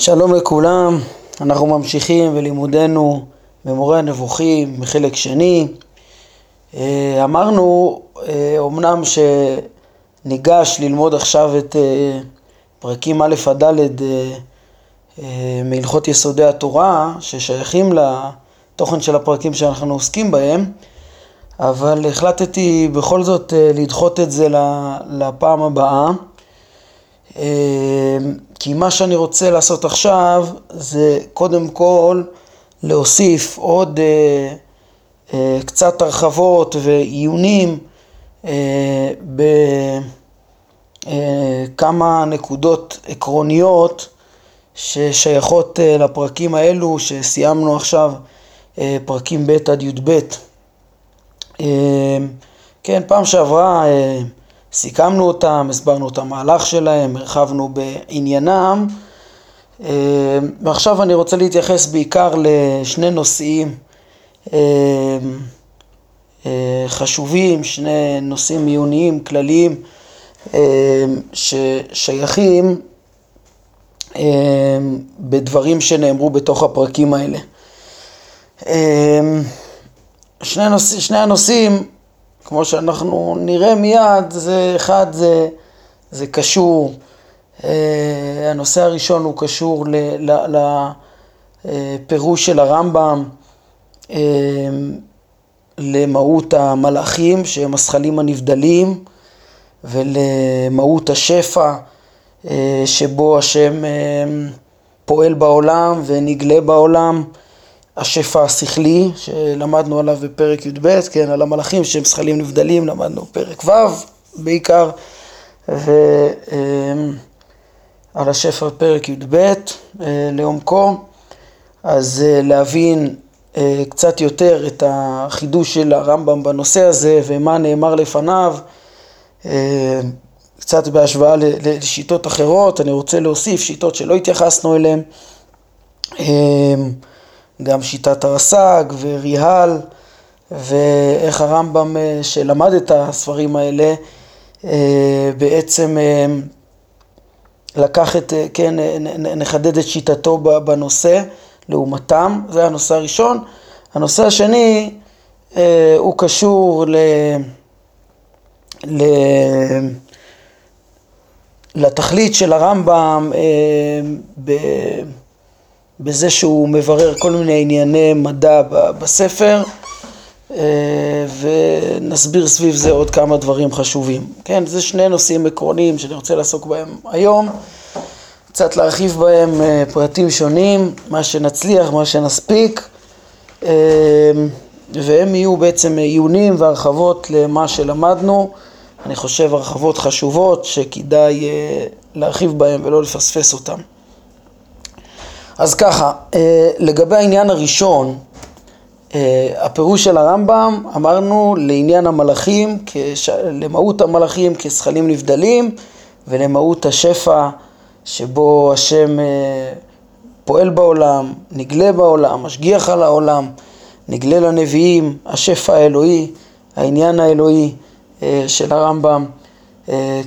שלום לכולם, אנחנו ממשיכים בלימודנו במורה הנבוכים בחלק שני. אה, אמרנו, אה, שניגש ללמוד עכשיו את אה, פרקים א' עד ד' מהלכות יסודי התורה, ששייכים לתוכן של הפרקים שאנחנו עוסקים בהם, אבל החלטתי בכל זאת לדחות את זה לפעם הבאה. כי מה שאני רוצה לעשות עכשיו זה קודם כל להוסיף עוד אה, אה, קצת הרחבות ועיונים אה, בכמה נקודות עקרוניות ששייכות לפרקים האלו שסיימנו עכשיו, פרקים ב' עד י"ב. אמ, כן, פעם שעברה סיכמנו אותם, הסברנו את המהלך שלהם, הרחבנו בעניינם אה, ועכשיו אני רוצה להתייחס בעיקר לשני נושאים אה, אה, חשובים, שני נושאים עיוניים כלליים ששייכים בדברים שנאמרו בתוך הפרקים האלה. שני, נוש... שני הנושאים כמו שאנחנו נראה מיד, זה אחד זה, זה קשור, אה, הנושא הראשון הוא קשור לפירוש של הרמב"ם אה, למהות המלאכים שהם הזכלים הנבדלים ולמהות השפע אה, שבו השם פועל בעולם ונגלה בעולם השפע השכלי שלמדנו עליו בפרק י"ב, כן, על המלאכים שהם זכלים נבדלים, למדנו פרק ו' בעיקר, ועל השפע בפרק י"ב אה, לעומקו, אז אה, להבין אה, קצת יותר את החידוש של הרמב"ם בנושא הזה ומה נאמר לפניו, קצת בהשוואה לשיטות אחרות, אני רוצה להוסיף שיטות שלא התייחסנו אליהן. גם שיטת הרס"ג וריהל ואיך הרמב"ם אה, שלמד את הספרים האלה אה, בעצם אה, לקח את, כן, נחדד את שיטתו בנושא לעומתם, זה הנושא הראשון. הנושא השני הוא קשור ל... ל... לתכלית של הרמב"ם ב... בזה שהוא מברר כל מיני ענייני מדע בספר אה, ונסביר סביב זה עוד כמה דברים חשובים. כן, זה שני נושאים עקרוניים שאני רוצה לעסוק בהם היום, קצת להרחיב בהם אה, פרטים שונים, מה שנצליח, מה שנספיק, אה, והם יהיו בעצם עיונים והרחבות למה שלמדנו. אני חושב הרחבות חשובות שכדאי להרחיב בהם ולא לפספס אותם. אז ככה, אה, לגבי העניין הראשון, אה, הפירוש של הרמב"ם, אמרנו לעניין המלאכים, למהות המלאכים כזכלים נבדלים ולמהות השפע שבו השם אה, פועל בעולם, נגלה בעולם, משגיח על העולם, נגלה לנביאים, השפע האלוהי, העניין האלוהי של הרמב"ם,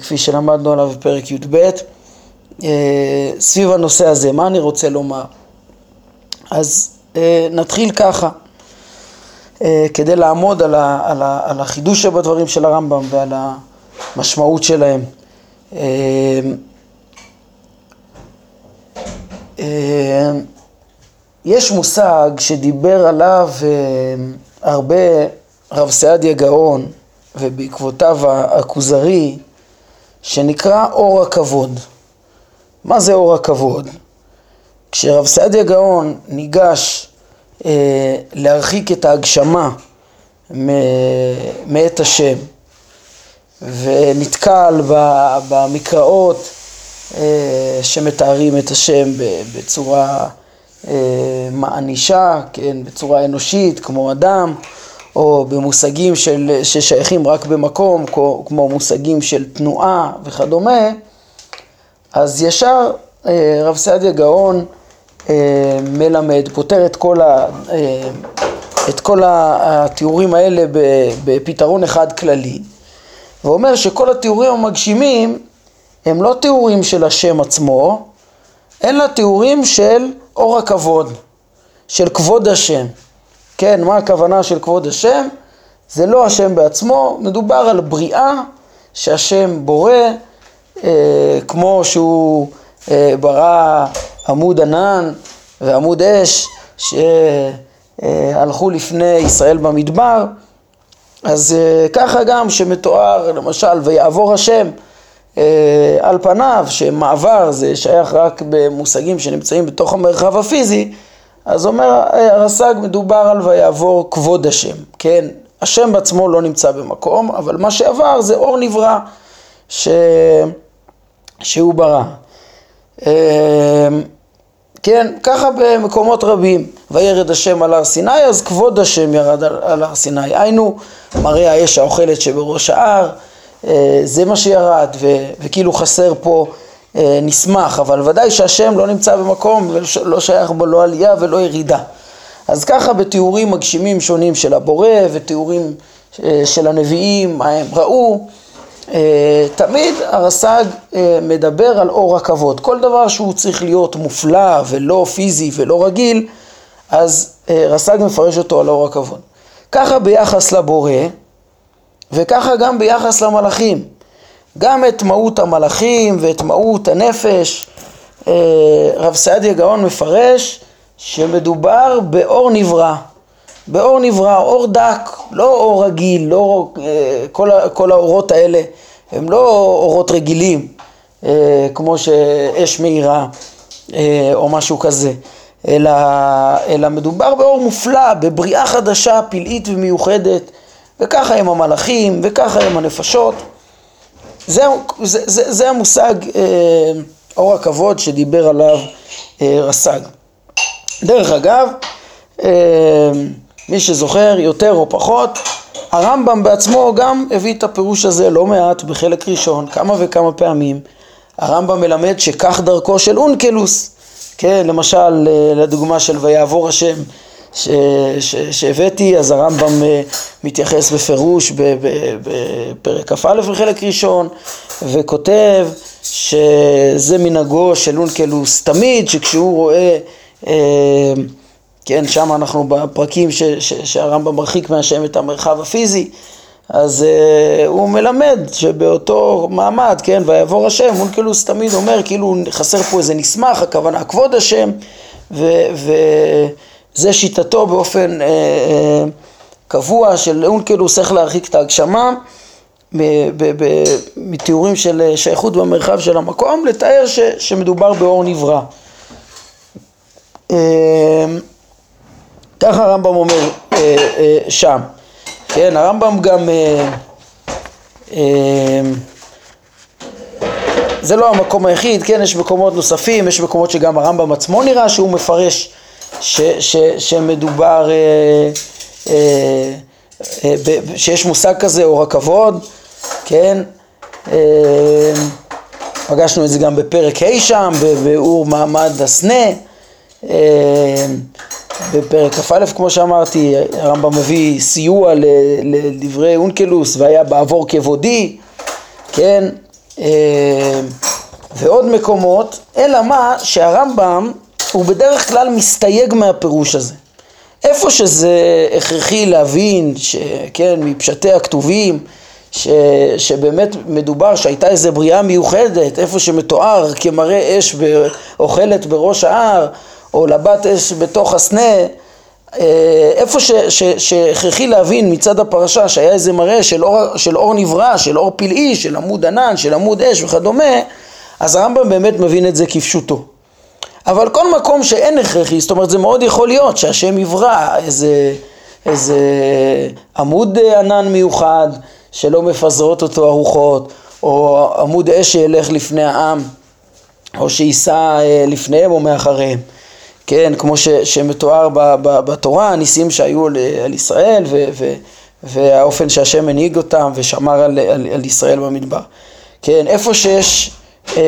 כפי שלמדנו עליו בפרק י"ב. אה, סביב הנושא הזה, מה אני רוצה לומר? אז אה, נתחיל ככה, אה, כדי לעמוד על, ה, על, ה, על החידוש שבדברים של הרמב"ם ועל המשמעות שלהם. יש מושג שדיבר עליו הרבה רב סעדיה גאון ובעקבותיו הכוזרי שנקרא אור הכבוד. מה זה אור הכבוד? כשרב סעדיה גאון ניגש אה, להרחיק את ההגשמה מאת השם ונתקל במקראות אה, שמתארים את השם בצורה אה, מענישה, כן, בצורה אנושית כמו אדם או במושגים של, ששייכים רק במקום כמו מושגים של תנועה וכדומה אז ישר אה, רב סעדיה גאון אה, מלמד, פותר את כל, ה, אה, את כל התיאורים האלה בפתרון אחד כללי, ואומר שכל התיאורים המגשימים הם לא תיאורים של השם עצמו, אלא תיאורים של אור הכבוד, של כבוד השם. כן, מה הכוונה של כבוד השם? זה לא השם בעצמו, מדובר על בריאה שהשם בורא, כמו שהוא אה, ברא עמוד ענן ועמוד אש שהלכו לפני ישראל במדבר, אז אה, ככה גם שמתואר למשל ויעבור השם אה, על פניו, שמעבר זה שייך רק במושגים שנמצאים בתוך המרחב הפיזי, אז אומר אה, הרס"ג מדובר על ויעבור כבוד השם, כן? השם בעצמו לא נמצא במקום, אבל מה שעבר זה אור נברא ש... שהוא ברא. כן, ככה במקומות רבים, וירד השם על הר סיני, אז כבוד השם ירד על, על הר סיני, היינו מראה האש האוכלת שבראש ההר, אה, זה מה שירד, ו, וכאילו חסר פה אה, נסמך, אבל ודאי שהשם לא נמצא במקום ולא שייך בו לא עלייה ולא ירידה. אז ככה בתיאורים מגשימים שונים של הבורא ותיאורים אה, של הנביאים, מה הם ראו, תמיד הרס"ג אה, מדבר על אור הכבוד. כל דבר שהוא צריך להיות מופלא ולא פיזי ולא רגיל, אז אה, רס"ג מפרש אותו על אור הכבוד. ככה ביחס לבורא, וככה גם ביחס למלאכים. גם את מהות המלאכים ואת מהות הנפש, רב סעדיה גאון מפרש שמדובר באור נברא. באור נברא, אור דק, לא אור רגיל, לא כל, כל האורות האלה הם לא אורות רגילים, אה, כמו שאש מאירה אה, או משהו כזה, אלא, אלא מדובר באור מופלא, בבריאה חדשה, פלאית ומיוחדת, וככה הם המלאכים, וככה הם הנפשות. זה, זה, זה, זה המושג אה, אור הכבוד שדיבר עליו רס"ג. דרך אגב, מי שזוכר יותר או פחות, הרמב"ם בעצמו גם הביא את הפירוש הזה לא מעט בחלק ראשון, כמה וכמה פעמים. הרמב"ם מלמד שכך דרכו של אונקלוס, כן, למשל אה, לדוגמה של ויעבור השם שהבאתי, אז הרמב"ם אה, מתייחס בפירוש בפרק כ"א בחלק ראשון, וכותב שזה מנהגו של אונקלוס תמיד, שכשהוא רואה אה, כן, שם אנחנו בפרקים ש, ש, שהרמב"ם מרחיק מהשם את המרחב הפיזי, אז uh, הוא מלמד שבאותו מעמד, כן, ויעבור השם, אונקלוס תמיד אומר כאילו חסר פה איזה נסמך, הכוונה כבוד השם, וזה שיטתו באופן uh, uh, קבוע של אונקלוס איך להרחיק את ההגשמה מתיאורים של שייכות במרחב של המקום, לתאר ש, שמדובר באור נברא. ככה הרמב"ם אומר אה, אה, שם. כן, הרמב"ם גם... אה, אה, זה לא המקום היחיד, כן, יש מקומות נוספים, יש מקומות שגם הרמב"ם עצמו נראה שהוא מפרש ש, ש, שמדובר, אה, אה, אה, שיש מושג כזה, אור הכבוד, כן, אה, פגשנו את זה גם בפרק ה' שם, באור מעמד הסנה, אה, בפרק כ"א כמו שאמרתי, הרמב"ם מביא סיוע לדברי אונקלוס והיה בעבור כבודי, כן, אה, ועוד מקומות, אלא מה שהרמב"ם הוא בדרך כלל מסתייג מהפירוש הזה. איפה שזה הכרחי להבין, שכן, מפשטי הכתובים, ש, שבאמת מדובר שהייתה איזו בריאה מיוחדת, איפה שמתואר כמראה אש אוכלת בראש ההר, או לבת אש בתוך הסנה, אה, איפה שהכרחי להבין מצד הפרשה שהיה איזה מראה של אור, של אור נברא, של אור פלאי, של עמוד ענן, של עמוד אש וכדומה, אז הרמב"ם באמת מבין את זה כפשוטו. אבל כל מקום שאין הכרחי, זאת אומרת זה מאוד יכול להיות שהשם יברא איזה, איזה עמוד ענן מיוחד שלא מפזרות אותו הרוחות, או עמוד אש שילך לפני העם, או שייסע אה, לפניהם או מאחריהם. כן, כמו ש, שמתואר ב, ב, בתורה, הניסים שהיו על, על ישראל ו, ו, והאופן שהשם הנהיג אותם ושמר על, על, על ישראל במדבר. כן, איפה שיש אה,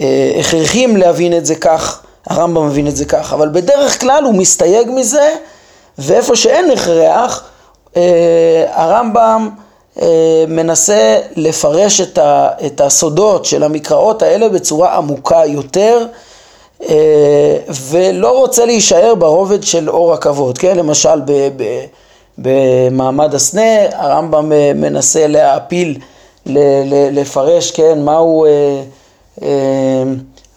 אה, הכרחים להבין את זה כך, הרמב"ם מבין את זה כך, אבל בדרך כלל הוא מסתייג מזה, ואיפה שאין הכרח, אה, הרמב"ם מנסה לפרש את הסודות של המקראות האלה בצורה עמוקה יותר ולא רוצה להישאר ברובד של אור הכבוד, כן? למשל ב, ב, במעמד הסנה הרמב"ם מנסה להעפיל, לפרש, כן, מהו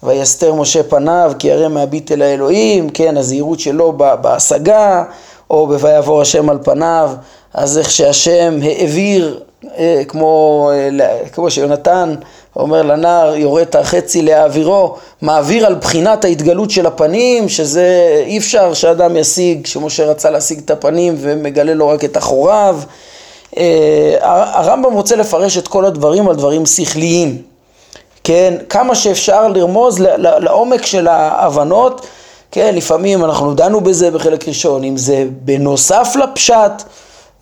ויסתר משה פניו כי הרי מהביט אל האלוהים, כן, הזהירות שלו בהשגה, או ב"ויעבור השם על פניו", אז איך שהשם העביר, אה, כמו, אה, כמו שיונתן אומר לנער, יורה את החצי להעבירו, מעביר על בחינת ההתגלות של הפנים, שזה אי אפשר שאדם ישיג, שמשה רצה להשיג את הפנים ומגלה לו רק את אחוריו. אה, הרמב"ם רוצה לפרש את כל הדברים על דברים שכליים. כן, כמה שאפשר לרמוז לעומק של ההבנות, כן, לפעמים אנחנו דנו בזה בחלק ראשון, אם זה בנוסף לפשט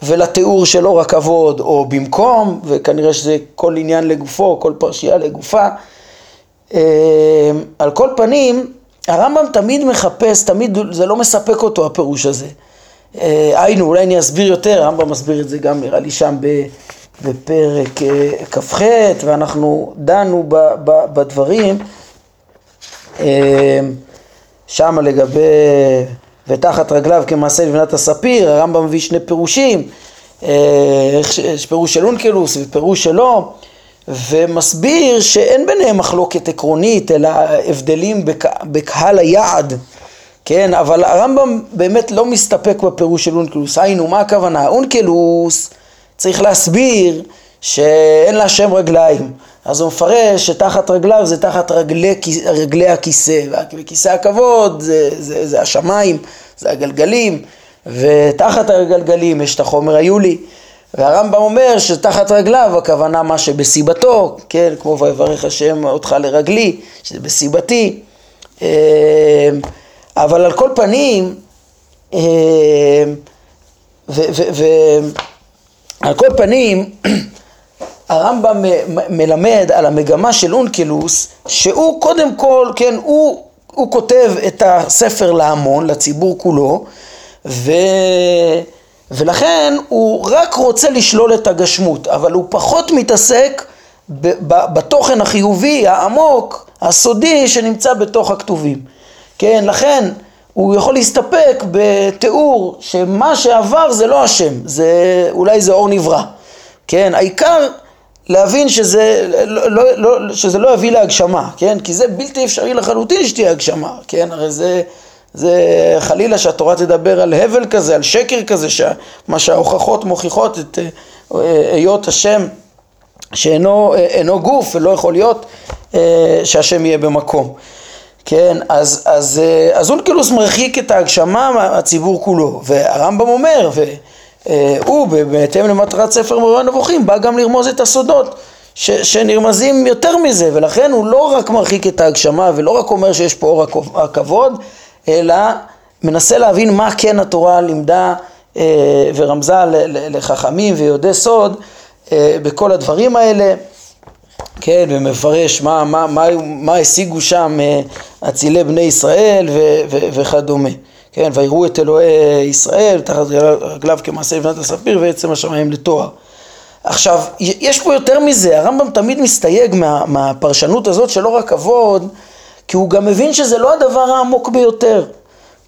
ולתיאור של אור הכבוד, או במקום, וכנראה שזה כל עניין לגופו, כל פרשייה לגופה. אה, על כל פנים, הרמב"ם תמיד מחפש, תמיד זה לא מספק אותו הפירוש הזה. אה, היינו, אולי אני אסביר יותר, הרמב"ם מסביר את זה גם נראה לי שם. בפרק אה, כ"ח, ואנחנו דנו ב, ב, בדברים שמה לגבי ותחת רגליו כמעשה לבנת הספיר, הרמב"ם מביא שני פירושים, אה, יש פירוש של אונקלוס ופירוש שלו, ומסביר שאין ביניהם מחלוקת עקרונית, אלא הבדלים בק, בקהל היעד, כן, אבל הרמב"ם באמת לא מסתפק בפירוש של אונקלוס, היינו, מה הכוונה? אונקלוס צריך להסביר שאין לה שם רגליים. אז הוא מפרש שתחת רגליו זה תחת רגלי, רגלי הכיסא, וכיסא הכבוד זה, זה, זה השמיים, זה הגלגלים, ותחת הגלגלים יש את החומר היולי. והרמב"ם אומר שתחת רגליו הכוונה מה שבסיבתו, כן, כמו ויברך השם אותך לרגלי, שזה בסיבתי. אה, אבל על כל פנים, אה, ו... ו, כל פנים, הרמב"ם מלמד על המגמה של אונקלוס, שהוא קודם כל, כן, הוא, הוא כותב את הספר להמון, לציבור כולו, ו... ולכן הוא רק רוצה לשלול את הגשמות, אבל הוא פחות מתעסק בתוכן החיובי, העמוק, הסודי, שנמצא בתוך הכתובים. כן, לכן הוא יכול להסתפק בתיאור שמה שעבר זה לא השם, זה, אולי זה אור נברא, כן? העיקר להבין שזה לא, לא, לא, שזה לא יביא להגשמה, כן? כי זה בלתי אפשרי לחלוטין שתהיה הגשמה, כן? הרי זה, זה חלילה שהתורה תדבר על הבל כזה, על שקר כזה, מה שההוכחות מוכיחות את אה, היות השם שאינו גוף ולא יכול להיות אה, שהשם יהיה במקום. כן, אז, אז, אה, אז אונקלוס מרחיק את ההגשמה מהציבור כולו, והרמב"ם אומר, והוא בהתאם למטרת ספר מורה הנבוכים בא גם לרמוז את הסודות ש, שנרמזים יותר מזה, ולכן הוא לא רק מרחיק את ההגשמה ולא רק אומר שיש פה אור הכבוד, אלא מנסה להבין מה כן התורה לימדה אה, ורמזה לחכמים ויודעי סוד אה, בכל הדברים האלה. כן, ומפרש מה, מה, מה, מה השיגו שם אה, אצילי בני ישראל ו, ו, וכדומה. כן, ויראו את אלוהי ישראל תחת רגליו כמעשה לבנת הספיר ועצם השמיים לתואר. עכשיו, יש פה יותר מזה, הרמב"ם תמיד מסתייג מה, מהפרשנות הזאת של אור הכבוד, כי הוא גם מבין שזה לא הדבר העמוק ביותר.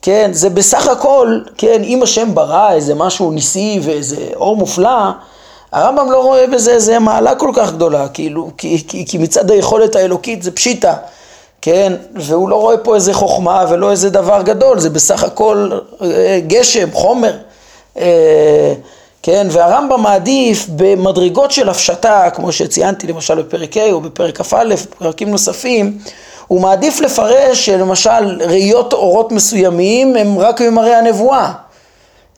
כן, זה בסך הכל, כן, אם השם ברא איזה משהו ניסי ואיזה אור מופלא, הרמב"ם לא רואה בזה איזה מעלה כל כך גדולה, כאילו, כי, כי, כי מצד היכולת האלוקית זה פשיטה, כן? והוא לא רואה פה איזה חוכמה ולא איזה דבר גדול, זה בסך הכל אה, גשם, חומר. אה, כן, והרמב"ם מעדיף במדרגות של הפשטה, כמו שציינתי למשל בפרק ה' או בפרק כ"א, בפרקים נוספים, הוא מעדיף לפרש שלמשל ראיות אורות מסוימים הם רק ממראה הנבואה.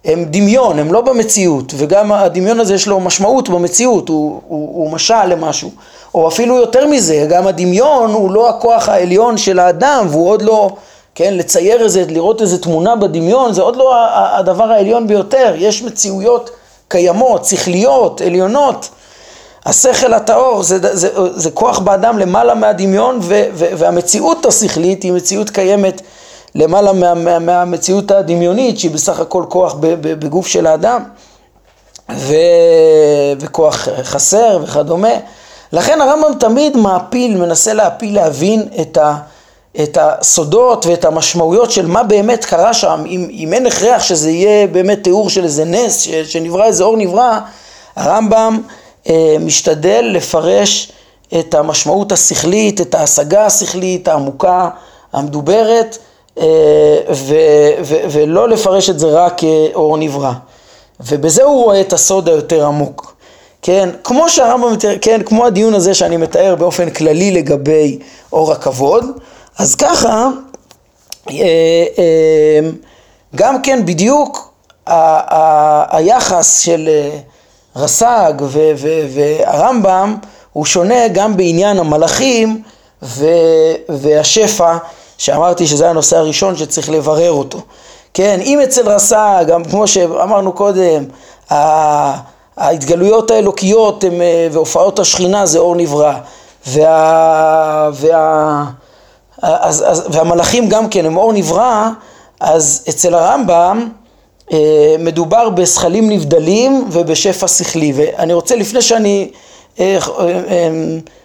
הם דמיון, הם לא במציאות, וגם הדמיון הזה יש לו משמעות במציאות, הוא, הוא, הוא משל למשהו, או אפילו יותר מזה, גם הדמיון הוא לא הכוח העליון של האדם, והוא עוד לא, כן, לצייר איזה, לראות איזה תמונה בדמיון, זה עוד לא הדבר העליון ביותר, יש מציאויות קיימות, שכליות, עליונות, השכל הטהור זה, זה, זה, זה כוח באדם למעלה מהדמיון, ו, ו, והמציאות השכלית היא מציאות קיימת למעלה מה, מה, מהמציאות הדמיונית שהיא בסך הכל כוח בגוף של האדם ו... וכוח חסר וכדומה. לכן הרמב"ם תמיד מעפיל, מנסה להפיל, להבין את, ה... את הסודות ואת המשמעויות של מה באמת קרה שם, אם, אם אין הכרח שזה יהיה באמת תיאור של איזה נס, ש... שנברא איזה אור נברא, הרמב"ם אה, משתדל לפרש את המשמעות השכלית, את ההשגה השכלית העמוקה, המדוברת, ולא לפרש את זה רק כאור נברא. ובזה הוא רואה את הסוד היותר עמוק. כן, כמו שהרמב"ם מתאר, כן, כמו הדיון הזה שאני מתאר באופן כללי לגבי אור הכבוד, אז ככה, אה, אה, גם כן בדיוק היחס של רס"ג והרמב"ם הוא שונה גם בעניין המלאכים והשפע, שאמרתי שזה הנושא הראשון שצריך לברר אותו. כן, אם אצל רס"ג, כמו שאמרנו קודם, ההתגלויות האלוקיות הם, אה, והופעות השכינה זה אור נברא, וה, וה, אז, אז, והמלאכים גם כן הם אור נברא, אז אצל הרמב"ם אה, מדובר בשכלים נבדלים ובשפע שכלי, ואני רוצה לפני שאני אה,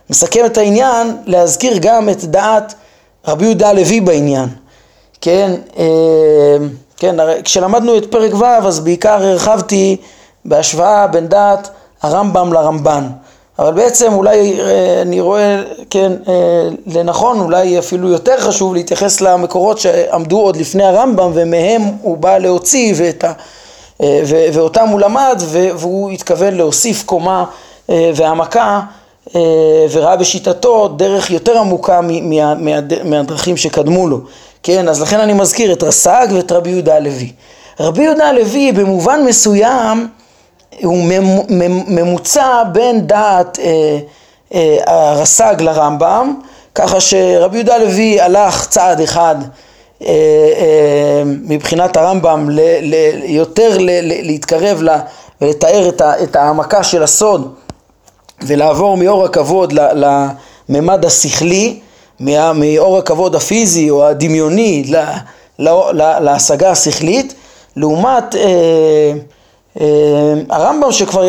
מסכם את העניין, להזכיר גם את דעת רבי יהודה הלוי בעניין. כן, אה, כן, כשלמדנו את פרק ו' אז בעיקר הרחבתי בהשוואה בין דעת הרמב"ם לרמב"ן. אבל בעצם אולי אה, אני רואה, כן, אה, לנכון, אולי אפילו יותר חשוב להתייחס למקורות שעמדו עוד לפני הרמב"ם ומהם הוא בא להוציא ואת ה, ואותם הוא למד והוא התכוון להוסיף קומה והעמקה וראה בשיטתו דרך יותר עמוקה מהדרכים שקדמו לו. כן, אז לכן אני מזכיר את רס"ג ואת רבי יהודה הלוי. רבי יהודה הלוי במובן מסוים הוא ממוצע בין דעת אה, אה, הרס"ג לרמב"ם, ככה שרבי יהודה הלוי הלך צעד אחד אה, אה, מבחינת הרמב"ם ל, ל, יותר ל, ל, להתקרב לה, ולתאר את, ה, את העמקה של הסוד ולעבור מאור הכבוד לממד השכלי מאור הכבוד הפיזי או הדמיוני להשגה השכלית, לעומת אה, אה, הרמב"ם שכבר,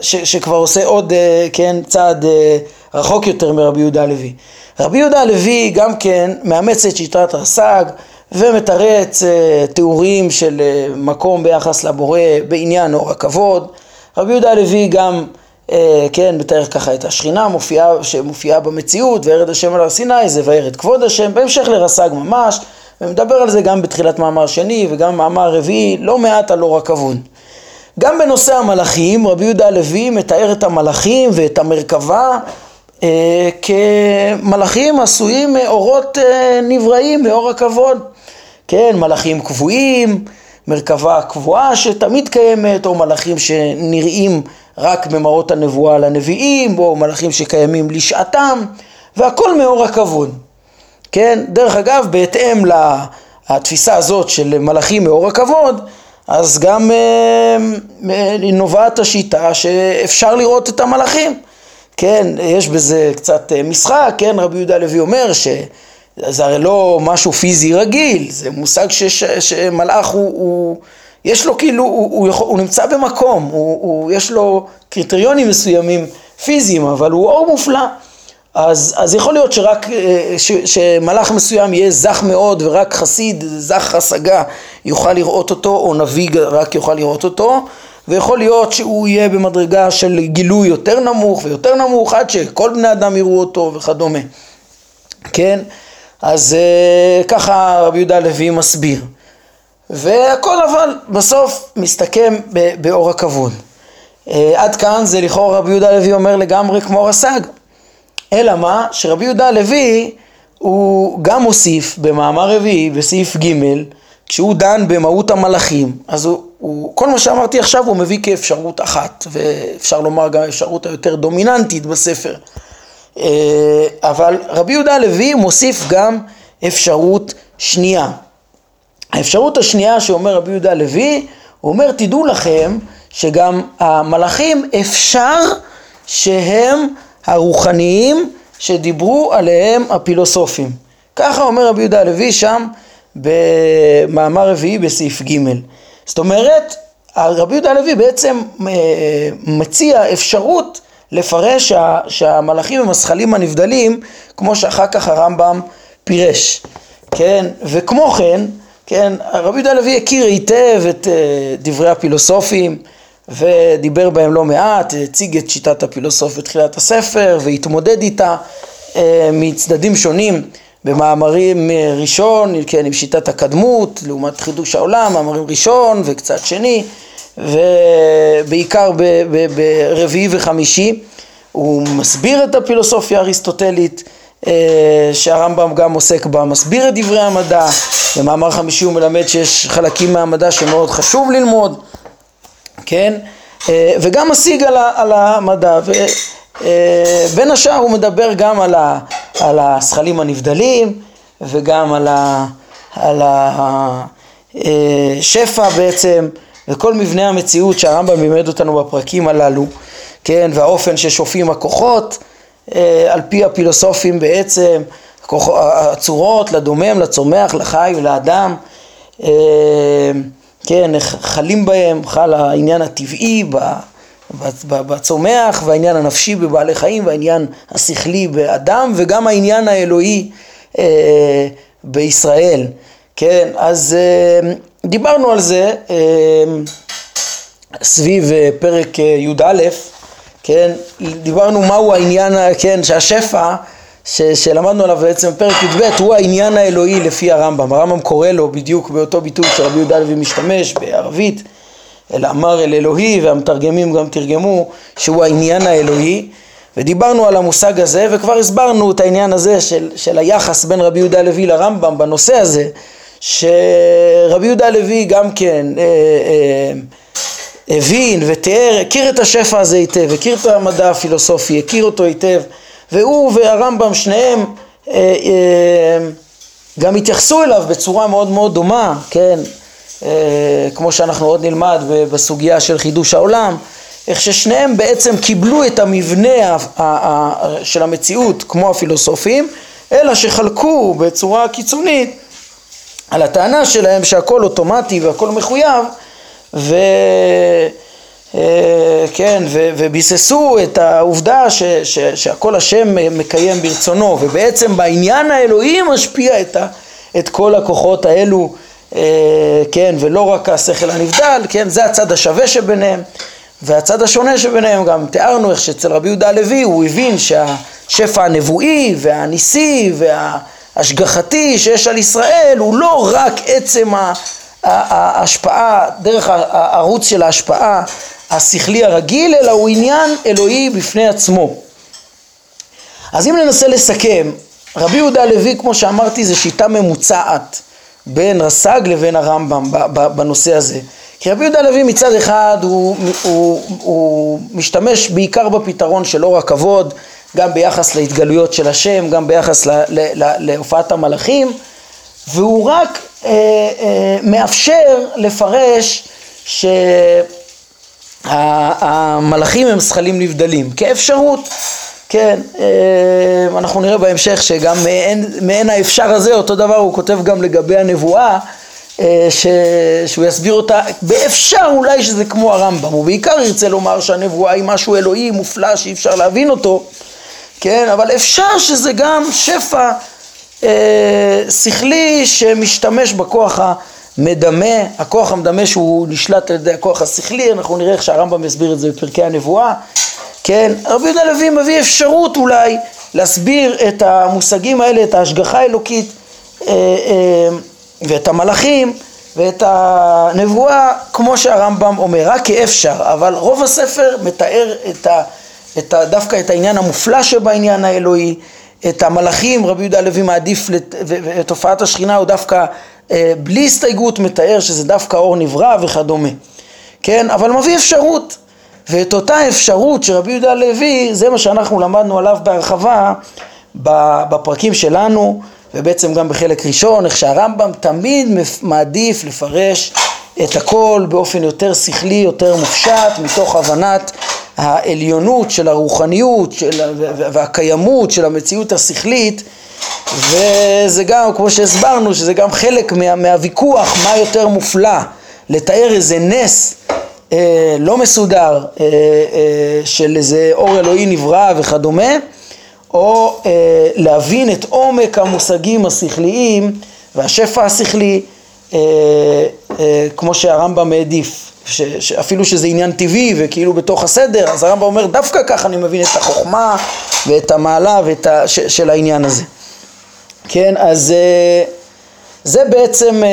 ש, שכבר עושה עוד, אה, כן, צעד אה, רחוק יותר מרבי יהודה הלוי. רבי יהודה הלוי גם כן מאמץ את שיטת רס"ג ומתרץ אה, תיאורים של אה, מקום ביחס לבורא בעניין אור הכבוד. רבי יהודה הלוי גם כן, מתאר ככה את השכינה מופיעה, שמופיעה במציאות, וירד השם על הר סיני, זה וירד כבוד השם, בהמשך לרס"ג ממש, ומדבר על זה גם בתחילת מאמר שני וגם מאמר רביעי, לא מעט על אור הכבוד. גם בנושא המלאכים, רבי יהודה הלוי מתאר את המלאכים ואת המרכבה אה, כמלאכים עשויים מאורות אה, נבראים מאור הכבוד. כן, מלאכים קבועים, מרכבה קבועה שתמיד קיימת, או מלאכים שנראים רק במראות הנבואה לנביאים, או מלאכים שקיימים לשעתם, והכל מאור הכבוד. כן? דרך אגב, בהתאם לתפיסה הזאת של מלאכים מאור הכבוד, אז גם אה, אה, נובעת השיטה שאפשר לראות את המלאכים. כן, יש בזה קצת אה, משחק, כן, רבי יהודה הלוי אומר שזה הרי לא משהו פיזי רגיל, זה מושג שש, שמלאך הוא, הוא יש לו כאילו, הוא, הוא, יכול, הוא נמצא במקום, הוא, הוא, יש לו קריטריונים מסוימים פיזיים, אבל הוא אור מופלא. אז, אז יכול להיות שרק, אה, ש, שמלאך מסוים יהיה זך מאוד ורק חסיד, זך השגה, יוכל לראות אותו, או נביא רק יוכל לראות אותו, ויכול להיות שהוא יהיה במדרגה של גילוי יותר נמוך ויותר נמוך, עד שכל בני אדם יראו אותו וכדומה. כן? אז אה, ככה רבי יהודה הלוי מסביר. והכל אבל בסוף מסתכם באור הכבוד. אה, עד כאן זה לכאורה רבי יהודה הלוי אומר לגמרי כמו רס"ג. אלא מה? שרבי יהודה הלוי הוא גם מוסיף במאמר רביעי בסעיף ג' כשהוא דן במהות המלאכים אז הוא, הוא, כל מה שאמרתי עכשיו הוא מביא כאפשרות אחת ואפשר לומר גם האפשרות היותר דומיננטית בספר אה, אבל רבי יהודה הלוי מוסיף גם אפשרות שנייה האפשרות השנייה שאומר רבי יהודה הלוי, הוא אומר תדעו לכם שגם המלאכים אפשר שהם הרוחניים שדיברו עליהם הפילוסופים. ככה אומר רבי יהודה הלוי שם במאמר רביעי בסעיף ג'. זאת אומרת, רבי יהודה הלוי בעצם אה, מציע אפשרות לפרש שה, שהמלאכים הם הזכלים הנבדלים, כמו שאחר כך הרמב"ם פירש, כן? וכמו כן, כן, רבי יהודה הלוי הכיר היטב את uh, דברי הפילוסופים ודיבר בהם לא מעט, הציג את שיטת הפילוסוף בתחילת הספר והתמודד איתה uh, מצדדים שונים במאמרים ראשון, כן, עם שיטת הקדמות, לעומת חידוש העולם, מאמרים ראשון וקצת שני, ובעיקר ברביעי וחמישי, הוא מסביר את הפילוסופיה האריסטוטלית אה, שהרמב"ם גם עוסק בה, מסביר את דברי המדע, במאמר חמישי הוא מלמד שיש חלקים מהמדע שמאוד חשוב ללמוד, כן, אה, וגם משיג על, על המדע, ובין אה, השאר הוא מדבר גם על, על השכלים הנבדלים וגם על, על השפע בעצם וכל מבנה המציאות שהרמב"ם לימד אותנו בפרקים הללו, כן, והאופן ששופעים הכוחות אה, על פי הפילוסופים בעצם, הצורות לדומם, לצומח, לחי ולאדם, אה, כן, חלים בהם, חל העניין הטבעי בצומח והעניין הנפשי בבעלי חיים והעניין השכלי באדם וגם העניין האלוהי אה, בישראל, כן, אז דיברנו על זה סביב פרק י"א כן, דיברנו מהו העניין, כן, שהשפע ש, שלמדנו עליו בעצם בפרק י"ב הוא העניין האלוהי לפי הרמב"ם, הרמב"ם קורא לו בדיוק באותו ביטוי שרבי יהודה לוי משתמש בערבית, אל אמר אל אלוהי והמתרגמים גם תרגמו שהוא העניין האלוהי. ודיברנו על המושג הזה וכבר הסברנו את העניין הזה של, של היחס בין רבי יהודה לוי לרמב"ם בנושא הזה שרבי יהודה לוי גם כן אה, אה, הבין ותיאר, הכיר את השפע הזה היטב, הכיר את המדע הפילוסופי, הכיר אותו היטב, והוא והרמב"ם שניהם אה, אה, גם התייחסו אליו בצורה מאוד מאוד דומה, כן, אה, כמו שאנחנו עוד נלמד בסוגיה של חידוש העולם, איך ששניהם בעצם קיבלו את המבנה של המציאות כמו הפילוסופים, אלא שחלקו בצורה קיצונית על הטענה שלהם שהכל אוטומטי והכל מחויב ו... אה, כן, ו, וביססו את העובדה ש, ש, שהכל השם מקיים ברצונו, ובעצם בעניין האלוהי משפיע את, ה, את כל הכוחות האלו, אה, כן, ולא רק השכל הנבדל, כן, זה הצד השווה שביניהם, והצד השונה שביניהם גם תיארנו איך שאצל רבי יהודה הלוי הוא הבין שהשפע הנבואי והניסי וההשגחתי שיש על ישראל הוא לא רק עצם ה... ההשפעה, דרך הערוץ של ההשפעה השכלי הרגיל, אלא הוא עניין אלוהי בפני עצמו. אז אם ננסה לסכם, רבי יהודה הלוי, כמו שאמרתי, זו שיטה ממוצעת בין רס"ג לבין הרמב"ם בנושא הזה. כי רבי יהודה הלוי מצד אחד הוא, הוא, הוא משתמש בעיקר בפתרון של אור הכבוד, גם ביחס להתגלויות של השם, גם ביחס להופעת המלאכים, והוא רק מאפשר לפרש שהמלאכים הם זכלים נבדלים כאפשרות, כן, אה, אנחנו נראה בהמשך שגם מעין, מעין האפשר הזה אותו דבר הוא כותב גם לגבי הנבואה ש... שהוא יסביר אותה, באפשר אולי שזה כמו הרמב"ם, הוא בעיקר ירצה לומר שהנבואה היא משהו אלוהי מופלא שאי אפשר להבין אותו, כן, אבל אפשר שזה גם שפע אה, שכלי שמשתמש בכוח המדמה, הכוח המדמה שהוא נשלט על ידי הכוח השכלי, אנחנו נראה איך שהרמב"ם יסביר את זה בפרקי הנבואה, כן, רבי יהודה לוי מביא אפשרות אולי להסביר את המושגים האלה, את ההשגחה האלוקית אה, אה, ואת המלאכים ואת הנבואה כמו שהרמב"ם אומר, רק כאפשר, אבל רוב הספר מתאר את ה, את ה, דווקא את העניין המופלא שבעניין האלוהי את המלאכים, רבי יהודה הלוי מעדיף את תופעת השכינה, הוא דווקא אה, בלי הסתייגות מתאר שזה דווקא אור נברא וכדומה, כן? אבל מביא אפשרות, ואת אותה אפשרות שרבי יהודה הלוי, זה מה שאנחנו למדנו עליו בהרחבה בפרקים שלנו, ובעצם גם בחלק ראשון, איך שהרמב"ם תמיד מעדיף לפרש את הכל באופן יותר שכלי, יותר מופשט, מתוך הבנת העליונות של הרוחניות של, והקיימות של המציאות השכלית וזה גם, כמו שהסברנו, שזה גם חלק מה, מהוויכוח מה יותר מופלא, לתאר איזה נס אה, לא מסודר אה, אה, של איזה אור אלוהי נברא וכדומה, או אה, להבין את עומק המושגים השכליים והשפע השכלי, אה, כמו שהרמב"ם העדיף, ש, שאפילו שזה עניין טבעי וכאילו בתוך הסדר, אז הרמב"ם אומר דווקא ככה אני מבין את החוכמה ואת המעלה ואת ה, ש, של העניין הזה. כן, אז אה, זה בעצם אה,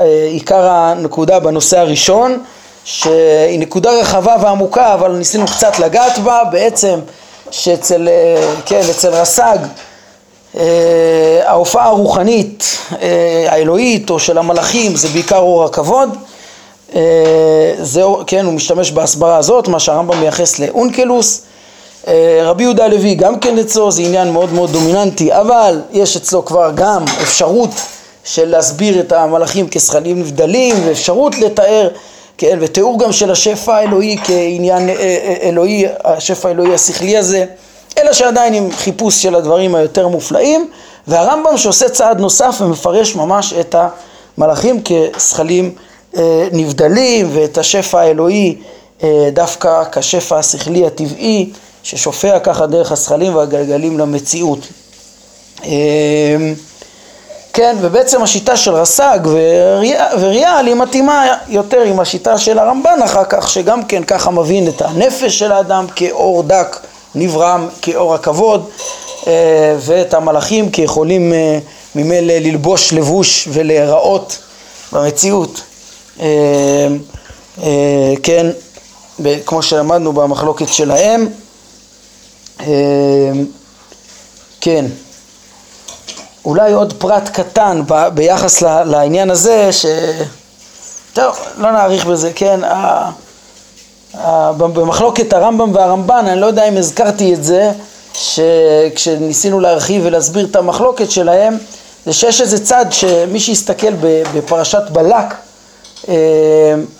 אה, עיקר הנקודה בנושא הראשון, שהיא נקודה רחבה ועמוקה, אבל ניסינו קצת לגעת בה, בעצם שאצל, כן, אצל רס"ג ההופעה הרוחנית האלוהית או של המלאכים זה בעיקר אור הכבוד, זה, כן, הוא משתמש בהסברה הזאת, מה שהרמב"ם מייחס לאונקלוס, אה, רבי יהודה הלוי גם כן אצלו זה עניין מאוד מאוד דומיננטי, אבל יש אצלו כבר גם אפשרות של להסביר את המלאכים כזכלים נבדלים ואפשרות לתאר, כן, ותיאור גם של השפע האלוהי כעניין אה, אה, אלוהי, השפע האלוהי השכלי הזה, אלא שעדיין עם חיפוש של הדברים היותר מופלאים, והרמב"ם שעושה צעד נוסף ומפרש ממש את המלאכים כזכלים נבדלים ואת השפע האלוהי דווקא כשפע השכלי הטבעי ששופע ככה דרך הזכלים והגלגלים למציאות. אמ, כן, ובעצם השיטה של רס"ג וריאל היא מתאימה יותר עם השיטה של הרמב"ן אחר כך, שגם כן ככה מבין את הנפש של האדם כאור דק, נברם כאור הכבוד, אה, ואת המלאכים כיכולים אה, ממילא ללבוש לבוש ולהיראות במציאות. אה, כן, כמו שלמדנו במחלוקת שלהם. כן, אולי עוד פרט קטן ביחס לעניין הזה, ש... טוב, לא נאריך בזה, כן, במחלוקת הרמב"ם והרמב"ן, אני לא יודע אם הזכרתי את זה, שכשניסינו להרחיב ולהסביר את המחלוקת שלהם, זה שיש איזה צד שמי שיסתכל בפרשת בלק, אמ,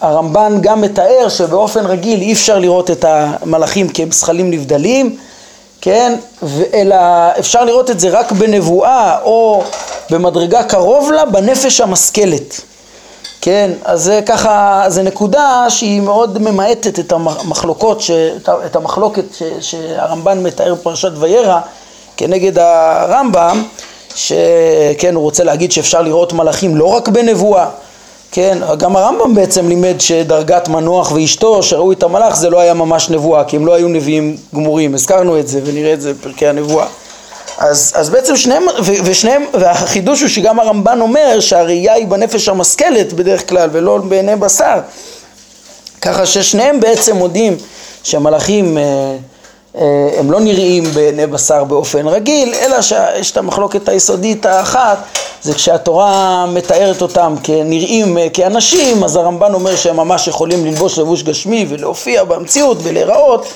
הרמב"ן גם מתאר שבאופן רגיל אי אפשר לראות את המלאכים כזכלים נבדלים, כן, אלא אפשר לראות את זה רק בנבואה או במדרגה קרוב לה בנפש המשכלת, כן, אז זה ככה, זה נקודה שהיא מאוד ממעטת את המחלוקות, ש, את המחלוקת ש, שהרמב"ן מתאר בפרשת וירא כנגד הרמב"ם, שכן, הוא רוצה להגיד שאפשר לראות מלאכים לא רק בנבואה, כן, גם הרמב"ם בעצם לימד שדרגת מנוח ואשתו שראו את המלאך זה לא היה ממש נבואה, כי הם לא היו נביאים גמורים, הזכרנו את זה ונראה את זה בפרקי הנבואה. אז, אז בעצם שניהם, ושניהם, והחידוש הוא שגם הרמב"ן אומר שהראייה היא בנפש המשכלת בדרך כלל ולא בעיני בשר, ככה ששניהם בעצם מודים שהמלאכים אה, אה, הם לא נראים בעיני בשר באופן רגיל, אלא שיש את המחלוקת היסודית האחת, זה כשהתורה מתארת אותם כנראים אה, כאנשים, אז הרמב"ן אומר שהם ממש יכולים ללבוש לבוש גשמי ולהופיע במציאות ולהיראות,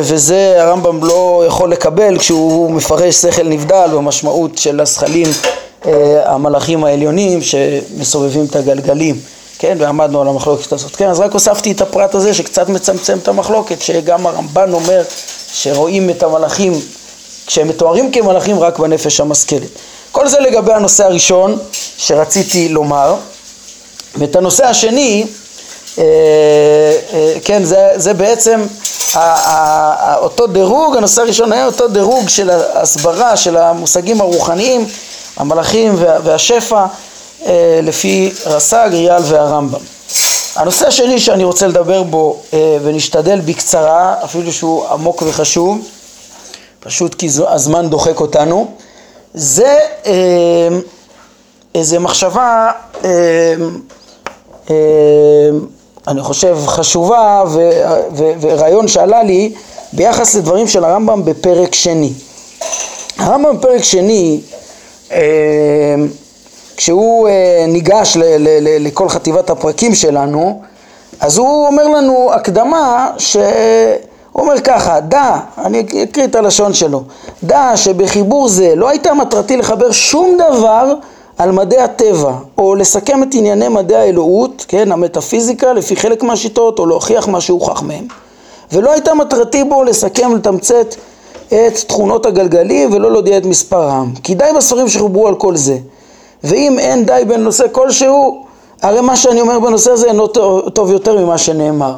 וזה הרמב"ם לא יכול לקבל כשהוא מפרש שכל נבדל במשמעות של הזכלים המלאכים העליונים שמסובבים את הגלגלים. כן, ועמדנו על המחלוקת הזאת. כן, אז רק הוספתי את הפרט הזה שקצת מצמצם את המחלוקת, שגם הרמב"ן אומר שרואים את המלאכים, כשהם מתוארים כמלאכים רק בנפש המשכלת. כל זה לגבי הנושא הראשון שרציתי לומר. ואת הנושא השני, אה, אה, כן, זה, זה בעצם אותו דירוג, הנושא הראשון היה אותו דירוג של ההסברה של המושגים הרוחניים, המלאכים וה, והשפע. אה, לפי רס"ג, ריאל והרמב"ם. הנושא השני שאני רוצה לדבר בו אה, ונשתדל בקצרה, אפילו שהוא עמוק וחשוב, פשוט כי הזמן דוחק אותנו, זה אה, איזה מחשבה, אני חושב חשובה ורעיון שעלה לי ביחס לדברים של הרמב"ם בפרק שני. הרמב"ם בפרק שני כשהוא אה, ניגש ל, ל, ל, לכל חטיבת הפרקים שלנו, אז הוא אומר לנו הקדמה שהוא אומר ככה, דע, אני אקריא את הלשון שלו, דע שבחיבור זה לא הייתה מטרתי לחבר שום דבר על מדעי הטבע, או לסכם את ענייני מדעי האלוהות, כן, המטאפיזיקה, לפי חלק מהשיטות, או להוכיח מה שהוכח מהם. ולא הייתה מטרתי בו לסכם ולתמצת את תכונות הגלגלים ולא להודיע את מספרם. כי די בספרים שחוברו על כל זה. ואם אין די בנושא כלשהו, הרי מה שאני אומר בנושא הזה אינו טוב יותר ממה שנאמר,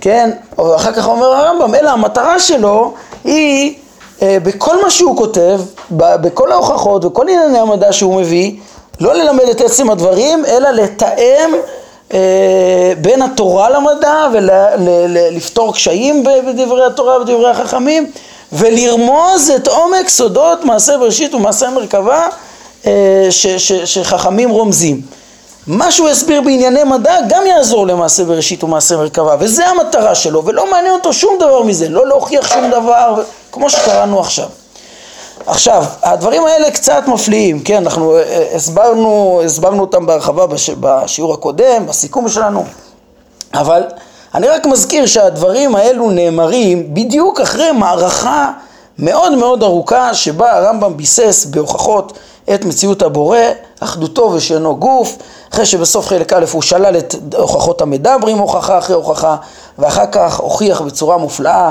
כן? אחר כך אומר הרמב"ם, אלא המטרה שלו היא בכל מה שהוא כותב, בכל ההוכחות וכל ענייני המדע שהוא מביא, לא ללמד את עצם הדברים, אלא לתאם אה, בין התורה למדע ולפתור קשיים בדברי התורה ובדברי החכמים ולרמוז את עומק סודות מעשה בראשית ומעשה מרכבה אה, שחכמים רומזים. מה שהוא הסביר בענייני מדע גם יעזור למעשה בראשית ומעשה מרכבה וזה המטרה שלו ולא מעניין אותו שום דבר מזה, לא להוכיח שום דבר כמו שקראנו עכשיו. עכשיו, הדברים האלה קצת מפליאים, כן, אנחנו אה, אה, הסברנו, הסברנו אותם בהרחבה בש, בשיעור הקודם, בסיכום שלנו, אבל אני רק מזכיר שהדברים האלו נאמרים בדיוק אחרי מערכה מאוד מאוד ארוכה שבה הרמב"ם ביסס בהוכחות את מציאות הבורא, אחדותו ושאינו גוף, אחרי שבסוף חלק א' הוא שלל את הוכחות המדברים הוכחה אחרי הוכחה, ואחר כך הוכיח בצורה מופלאה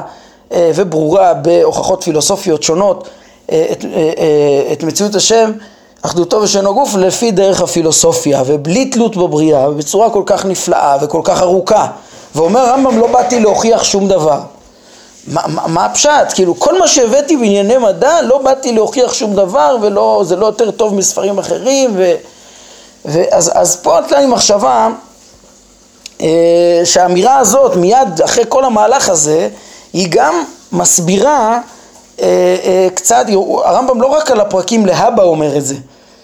אה, וברורה בהוכחות פילוסופיות שונות אה, את, אה, את מציאות השם, אחדותו ושאינו גוף, לפי דרך הפילוסופיה, ובלי תלות בבריאה, ובצורה כל כך נפלאה וכל כך ארוכה. ואומר הרמב"ם, לא באתי להוכיח שום דבר. מה, מה, מה הפשט? כאילו, כל מה שהבאתי בענייני מדע, לא באתי להוכיח שום דבר, וזה לא יותר טוב מספרים אחרים, ו... ואז, אז פה עלתה לי מחשבה אה, שהאמירה הזאת מיד אחרי כל המהלך הזה היא גם מסבירה אה, אה, קצת, הרמב"ם לא רק על הפרקים להבא אומר את זה,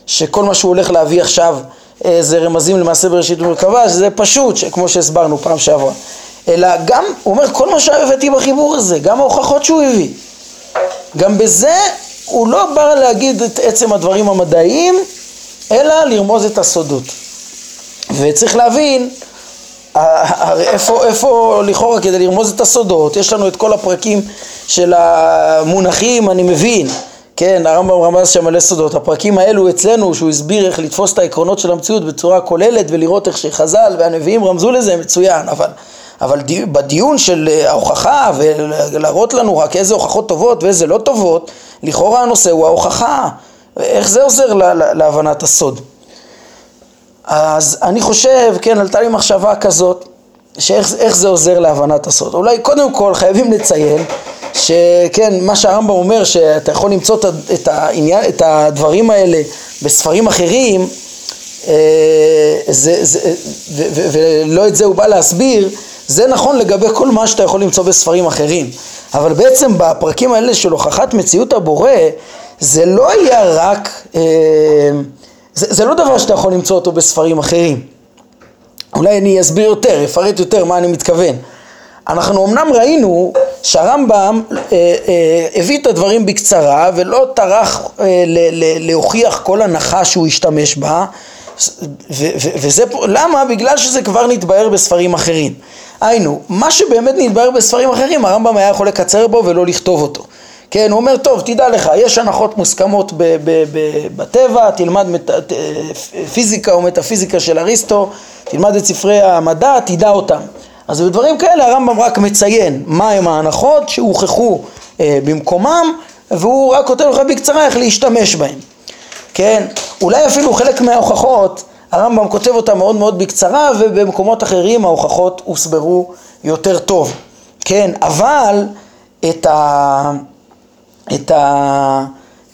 שכל מה שהוא הולך להביא עכשיו אה, זה רמזים למעשה בראשית ומרכבה, שזה פשוט, כמו שהסברנו פעם שעברה, אלא גם, הוא אומר כל מה שהבאתי בחיבור הזה, גם ההוכחות שהוא הביא, גם בזה הוא לא בא להגיד את עצם הדברים המדעיים, אלא לרמוז את הסודות. וצריך להבין, איפה, איפה לכאורה כדי לרמוז את הסודות, יש לנו את כל הפרקים של המונחים, אני מבין, כן, הרמב"ם רמז שם מלא סודות, הפרקים האלו אצלנו, שהוא הסביר איך לתפוס את העקרונות של המציאות בצורה כוללת ולראות איך שחז"ל והנביאים רמזו לזה, מצוין, אבל, אבל די, בדיון של ההוכחה ולהראות לנו רק איזה הוכחות טובות ואיזה לא טובות, לכאורה הנושא הוא ההוכחה, איך זה עוזר לה, להבנת הסוד? אז אני חושב, כן, עלתה לי מחשבה כזאת, שאיך זה עוזר להבנת הסוד. אולי קודם כל חייבים לציין שכן, מה שהרמב"ם אומר, שאתה יכול למצוא את, העניין, את הדברים האלה בספרים אחרים, אה, זה, זה, ו, ו, ולא את זה הוא בא להסביר, זה נכון לגבי כל מה שאתה יכול למצוא בספרים אחרים. אבל בעצם בפרקים האלה של הוכחת מציאות הבורא, זה לא היה רק, אה, זה, זה לא דבר שאתה יכול למצוא אותו בספרים אחרים. אולי אני אסביר יותר, אפרט יותר מה אני מתכוון. אנחנו אמנם ראינו שהרמב"ם אה, אה, הביא את הדברים בקצרה ולא טרח אה, ל- ל- להוכיח כל הנחה שהוא השתמש בה ו- ו- וזה, למה? בגלל שזה כבר נתבהר בספרים אחרים. היינו, מה שבאמת נתבהר בספרים אחרים הרמב"ם היה יכול לקצר בו ולא לכתוב אותו. כן, הוא אומר, טוב, תדע לך, יש הנחות מוסכמות ב- ב- ב- בטבע, תלמד מת- פיזיקה או מטאפיזיקה של אריסטו, תלמד את ספרי המדע, תדע אותם. אז בדברים כאלה הרמב"ם רק מציין מהם ההנחות שהוכחו אה, במקומם והוא רק כותב לך בקצרה איך להשתמש בהם. כן, אולי אפילו חלק מההוכחות הרמב"ם כותב אותם מאוד מאוד בקצרה ובמקומות אחרים ההוכחות הוסברו יותר טוב. כן, אבל את ה... את ה...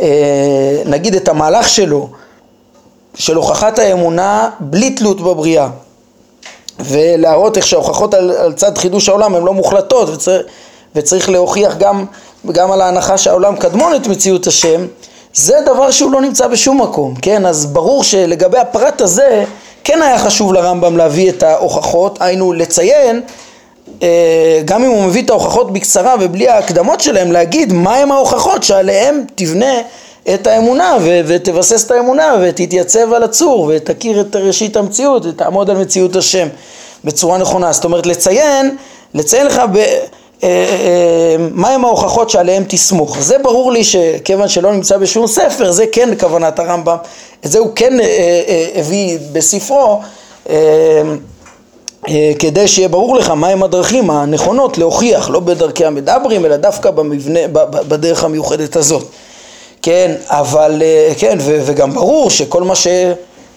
אה, נגיד את המהלך שלו של הוכחת האמונה בלי תלות בבריאה ולהראות איך שההוכחות על, על צד חידוש העולם הן לא מוחלטות וצריך, וצריך להוכיח גם, גם על ההנחה שהעולם קדמון את מציאות השם זה דבר שהוא לא נמצא בשום מקום, כן? אז ברור שלגבי הפרט הזה כן היה חשוב לרמב"ם להביא את ההוכחות, היינו לציין אה, גם אם הוא מביא את ההוכחות בקצרה ובלי ההקדמות שלהם, להגיד מהם ההוכחות שעליהם תבנה את האמונה ו- ותבסס את האמונה ותתייצב על הצור ותכיר את ראשית המציאות ותעמוד על מציאות השם בצורה נכונה. זאת אומרת לציין, לציין לך ב... אה, אה, מהם ההוכחות שעליהם תסמוך. זה ברור לי שכיוון שלא נמצא בשום ספר, זה כן כוונת הרמב"ם, את זה הוא כן אה, הביא בספרו כדי שיהיה ברור לך מהם הדרכים הנכונות להוכיח, לא בדרכי המדברים אלא דווקא במבנה, בדרך המיוחדת הזאת. כן, אבל, אה, כן, וגם ברור שכל מה ש...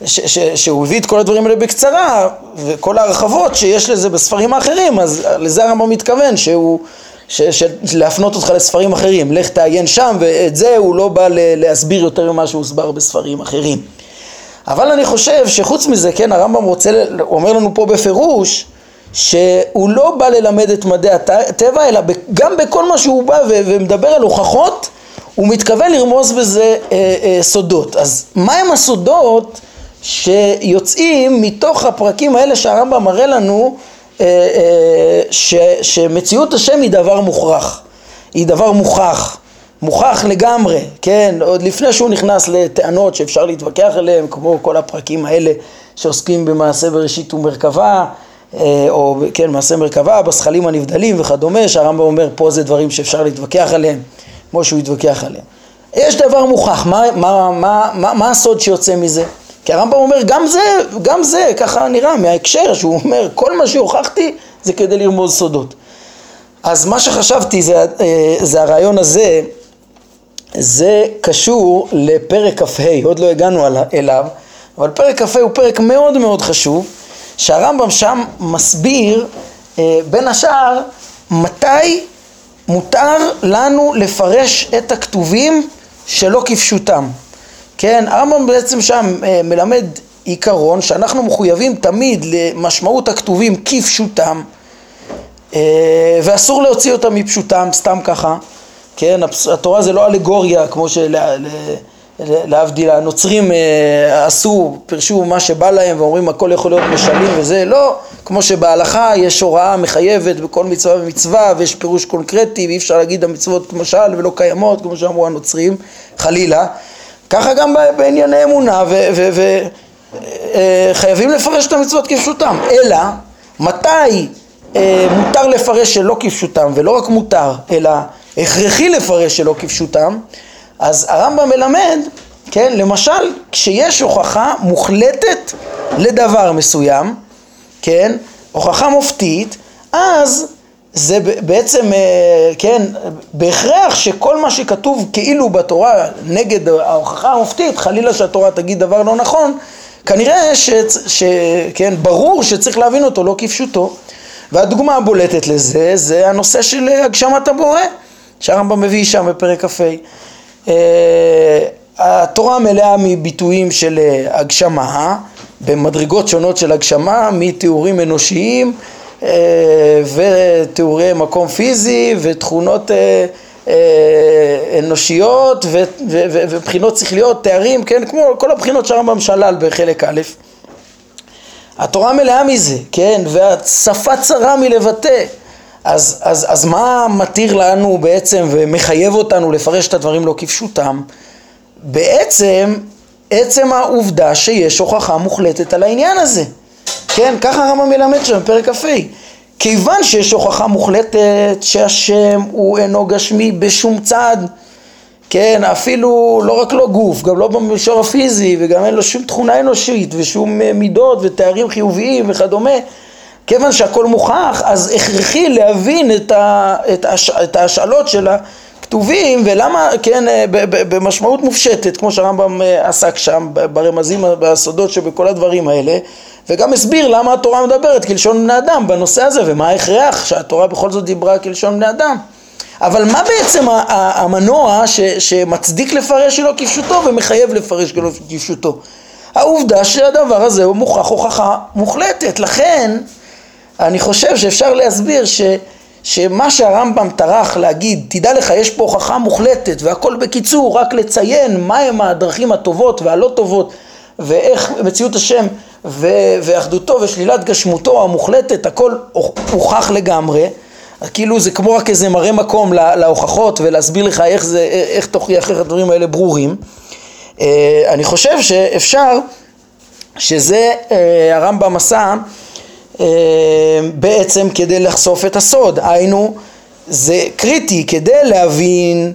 ש, ש, שהוא הביא את כל הדברים האלה בקצרה, וכל ההרחבות שיש לזה בספרים האחרים, אז לזה הרמב"ם מתכוון, שהוא, ש, ש, להפנות אותך לספרים אחרים, לך תעיין שם, ואת זה הוא לא בא להסביר יותר ממה שהוסבר בספרים אחרים. אבל אני חושב שחוץ מזה, כן, הרמב"ם רוצה, אומר לנו פה בפירוש, שהוא לא בא ללמד את מדעי הטבע, אלא גם בכל מה שהוא בא ומדבר על הוכחות, הוא מתכוון לרמוז בזה אה, אה, סודות. אז מהם הסודות שיוצאים מתוך הפרקים האלה שהרמב"ם מראה לנו אה, אה, ש, שמציאות השם היא דבר מוכרח, היא דבר מוכח, מוכח לגמרי, כן, עוד לפני שהוא נכנס לטענות שאפשר להתווכח עליהן, כמו כל הפרקים האלה שעוסקים במעשה בראשית ומרכבה, אה, או כן, מעשה מרכבה, בשכלים הנבדלים וכדומה, שהרמב"ם אומר פה זה דברים שאפשר להתווכח עליהם, כמו שהוא התווכח עליהם. יש דבר מוכח, מה, מה, מה, מה, מה הסוד שיוצא מזה? כי הרמב"ם אומר גם זה, גם זה, ככה נראה מההקשר שהוא אומר כל מה שהוכחתי זה כדי לרמוז סודות. אז מה שחשבתי זה, אה, זה הרעיון הזה, זה קשור לפרק כ"ה, עוד לא הגענו אליו, אבל פרק כ"ה הוא פרק מאוד מאוד חשוב, שהרמב"ם שם מסביר אה, בין השאר מתי מותר לנו לפרש את הכתובים שלא כפשוטם. כן, הרמב"ם בעצם שם אה, מלמד עיקרון שאנחנו מחויבים תמיד למשמעות הכתובים כפשוטם אה, ואסור להוציא אותם מפשוטם סתם ככה, כן, התורה זה לא אלגוריה כמו שלהבדיל הנוצרים אה, עשו, פרשו מה שבא להם ואומרים הכל יכול להיות משלים וזה, לא, כמו שבהלכה יש הוראה מחייבת בכל מצווה ומצווה ויש פירוש קונקרטי ואי אפשר להגיד המצוות משל ולא קיימות כמו שאמרו הנוצרים, חלילה ככה גם בענייני אמונה וחייבים אה, לפרש את המצוות כפשוטם, אלא מתי אה, מותר לפרש שלא כפשוטם ולא רק מותר אלא הכרחי לפרש שלא כפשוטם אז הרמב"ם מלמד, כן, למשל כשיש הוכחה מוחלטת לדבר מסוים, כן, הוכחה מופתית, אז זה בעצם, אה, כן, בהכרח שכל מה שכתוב כאילו בתורה נגד ההוכחה המופתית, חלילה שהתורה תגיד דבר לא נכון, כנראה ש... ש כן, ברור שצריך להבין אותו לא כפשוטו. והדוגמה הבולטת לזה זה הנושא של הגשמת הבורא, שהרמב"ם מביא שם בפרק כ"ה. אה, התורה מלאה מביטויים של אה, הגשמה, במדרגות שונות של הגשמה, מתיאורים אנושיים אה, ותיאורי מקום פיזי ותכונות אה, אה, אנושיות ובחינות שכליות, תארים, כן, כמו כל הבחינות שהרמב"ם שלל בחלק א'. התורה מלאה מזה, כן, והשפה צרה מלבטא. אז, אז, אז מה מתיר לנו בעצם ומחייב אותנו לפרש את הדברים לא כפשוטם? בעצם עצם העובדה שיש הוכחה מוחלטת על העניין הזה. כן, ככה הרמב"ם מלמד שם בפרק כ"ה. כיוון שיש הוכחה מוחלטת שהשם הוא אינו גשמי בשום צד, כן, אפילו לא רק לא גוף, גם לא במישור הפיזי וגם אין לו שום תכונה אנושית ושום אה, מידות ותארים חיוביים וכדומה, כיוון שהכל מוכח, אז הכרחי להבין את, ה, את, הש, את ההשאלות של הכתובים ולמה, כן, אה, במשמעות מופשטת, כמו שהרמב"ם אה, עסק שם, ברמזים, בסודות שבכל הדברים האלה, וגם הסביר למה התורה מדברת כלשון בני אדם בנושא הזה ומה ההכרח שהתורה בכל זאת דיברה כלשון בני אדם. אבל מה בעצם המנוע ש, שמצדיק לפרש שלא כפשוטו ומחייב לפרש שלא כפשוטו? העובדה שהדבר הזה הוא מוכח הוכחה מוחלטת. לכן אני חושב שאפשר להסביר ש, שמה שהרמב"ם טרח להגיד, תדע לך יש פה הוכחה מוחלטת והכל בקיצור, רק לציין מהם הדרכים הטובות והלא טובות ואיך מציאות השם ואחדותו ושלילת גשמותו המוחלטת, הכל הוכח לגמרי, כאילו זה כמו רק איזה מראה מקום להוכחות ולהסביר לך איך, זה, איך תוכיח איך הדברים האלה ברורים. אה, אני חושב שאפשר שזה אה, הרמב"ם עשה אה, בעצם כדי לחשוף את הסוד, היינו זה קריטי כדי להבין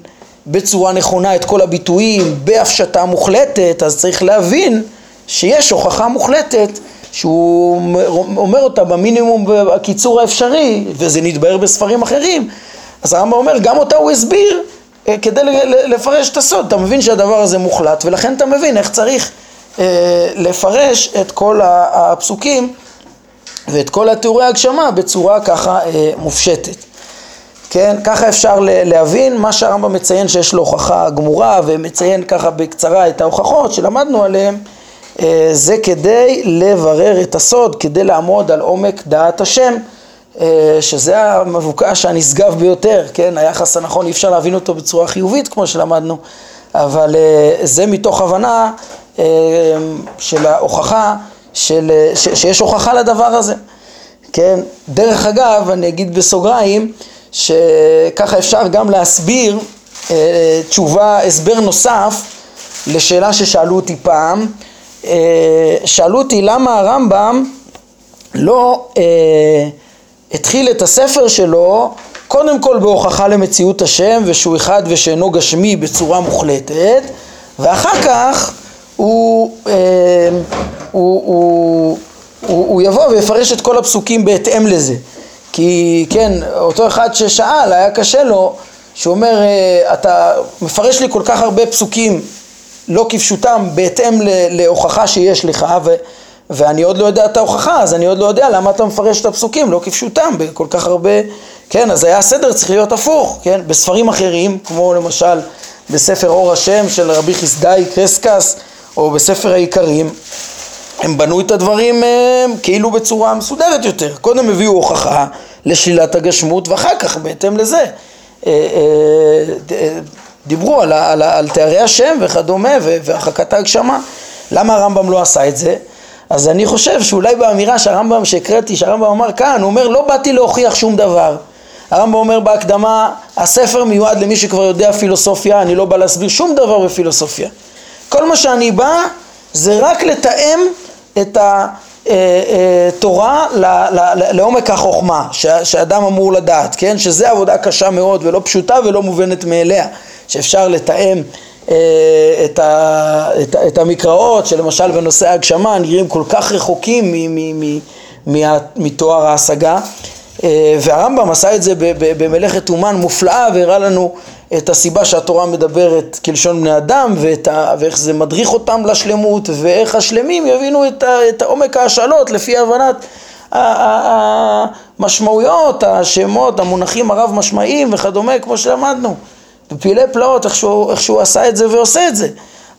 בצורה נכונה את כל הביטויים בהפשטה מוחלטת, אז צריך להבין שיש הוכחה מוחלטת שהוא אומר אותה במינימום בקיצור האפשרי וזה נתבהר בספרים אחרים אז הרמב"ם אומר גם אותה הוא הסביר אה, כדי לפרש את הסוד אתה מבין שהדבר הזה מוחלט ולכן אתה מבין איך צריך לפרש את כל הפסוקים ואת כל התיאורי הגשמה בצורה ככה מופשטת. כן, ככה אפשר להבין מה שהרמב"ם מציין שיש לו הוכחה גמורה ומציין ככה בקצרה את ההוכחות שלמדנו עליהן אה, זה כדי לברר את הסוד, כדי לעמוד על עומק דעת השם אה, שזה המבוקש הנשגב ביותר, כן, היחס הנכון אי אפשר להבין אותו בצורה חיובית כמו שלמדנו אבל אה, זה מתוך הבנה של ההוכחה, של, ש, שיש הוכחה לדבר הזה, כן, דרך אגב אני אגיד בסוגריים שככה אפשר גם להסביר אה, תשובה, הסבר נוסף לשאלה ששאלו אותי פעם. אה, שאלו אותי למה הרמב"ם לא אה, התחיל את הספר שלו קודם כל בהוכחה למציאות השם ושהוא אחד ושאינו גשמי בצורה מוחלטת ואחר כך הוא, אה, הוא, הוא, הוא, הוא יבוא ויפרש את כל הפסוקים בהתאם לזה. כי כן, אותו אחד ששאל, היה קשה לו, שהוא אומר, אה, אתה מפרש לי כל כך הרבה פסוקים לא כפשוטם בהתאם להוכחה שיש לך ו, ואני עוד לא יודע את ההוכחה, אז אני עוד לא יודע למה אתה מפרש את הפסוקים לא כפשוטם בכל כך הרבה, כן, אז היה הסדר צריך להיות הפוך, כן, בספרים אחרים, כמו למשל בספר אור השם של רבי חסדאי קרסקס, או בספר העיקרים, הם בנו את הדברים אה, כאילו בצורה מסודרת יותר. קודם הביאו הוכחה לשלילת הגשמות ואחר כך בהתאם לזה אה, אה, דיברו על, על, על תארי השם וכדומה והרחקת ההגשמה. למה הרמב"ם לא עשה את זה? אז אני חושב שאולי באמירה שהרמב"ם שהקראתי, שהרמב"ם אמר כאן, הוא אומר לא באתי להוכיח שום דבר. הרמב"ם אומר בהקדמה, הספר מיועד למי שכבר יודע פילוסופיה, אני לא בא להסביר שום דבר בפילוסופיה. כל מה שאני בא זה רק לתאם את התורה לעומק החוכמה שאדם אמור לדעת, כן? שזה עבודה קשה מאוד ולא פשוטה ולא מובנת מאליה, שאפשר לתאם אה, את, ה, את, את המקראות שלמשל בנושא ההגשמה נראים כל כך רחוקים מתואר ההשגה אה, והרמב"ם עשה את זה במלאכת אומן מופלאה והראה לנו את הסיבה שהתורה מדברת כלשון בני אדם ואת ה, ואיך זה מדריך אותם לשלמות ואיך השלמים יבינו את, ה, את עומק ההשאלות לפי הבנת המשמעויות, השמות, המונחים הרב משמעיים וכדומה כמו שלמדנו. בפלאי פלאות איך שהוא, איך שהוא עשה את זה ועושה את זה.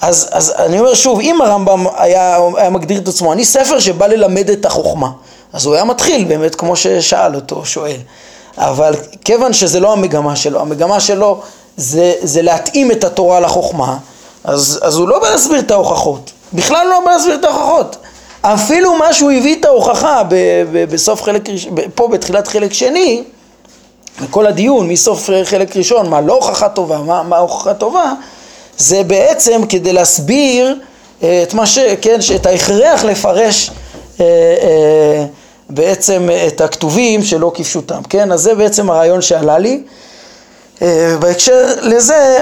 אז, אז אני אומר שוב אם הרמב"ם היה, היה מגדיר את עצמו אני ספר שבא ללמד את החוכמה. אז הוא היה מתחיל באמת כמו ששאל אותו שואל אבל כיוון שזה לא המגמה שלו, המגמה שלו זה, זה להתאים את התורה לחוכמה, אז, אז הוא לא בא להסביר את ההוכחות, בכלל לא בא להסביר את ההוכחות. אפילו מה שהוא הביא את ההוכחה ב, ב, בסוף חלק, פה בתחילת חלק שני, כל הדיון מסוף חלק ראשון, מה לא הוכחה טובה, מה, מה הוכחה טובה, זה בעצם כדי להסביר אה, את מה ש... כן, את ההכרח לפרש אה, אה, בעצם את הכתובים שלא כפשוטם, כן? אז זה בעצם הרעיון שעלה לי. אה, בהקשר לזה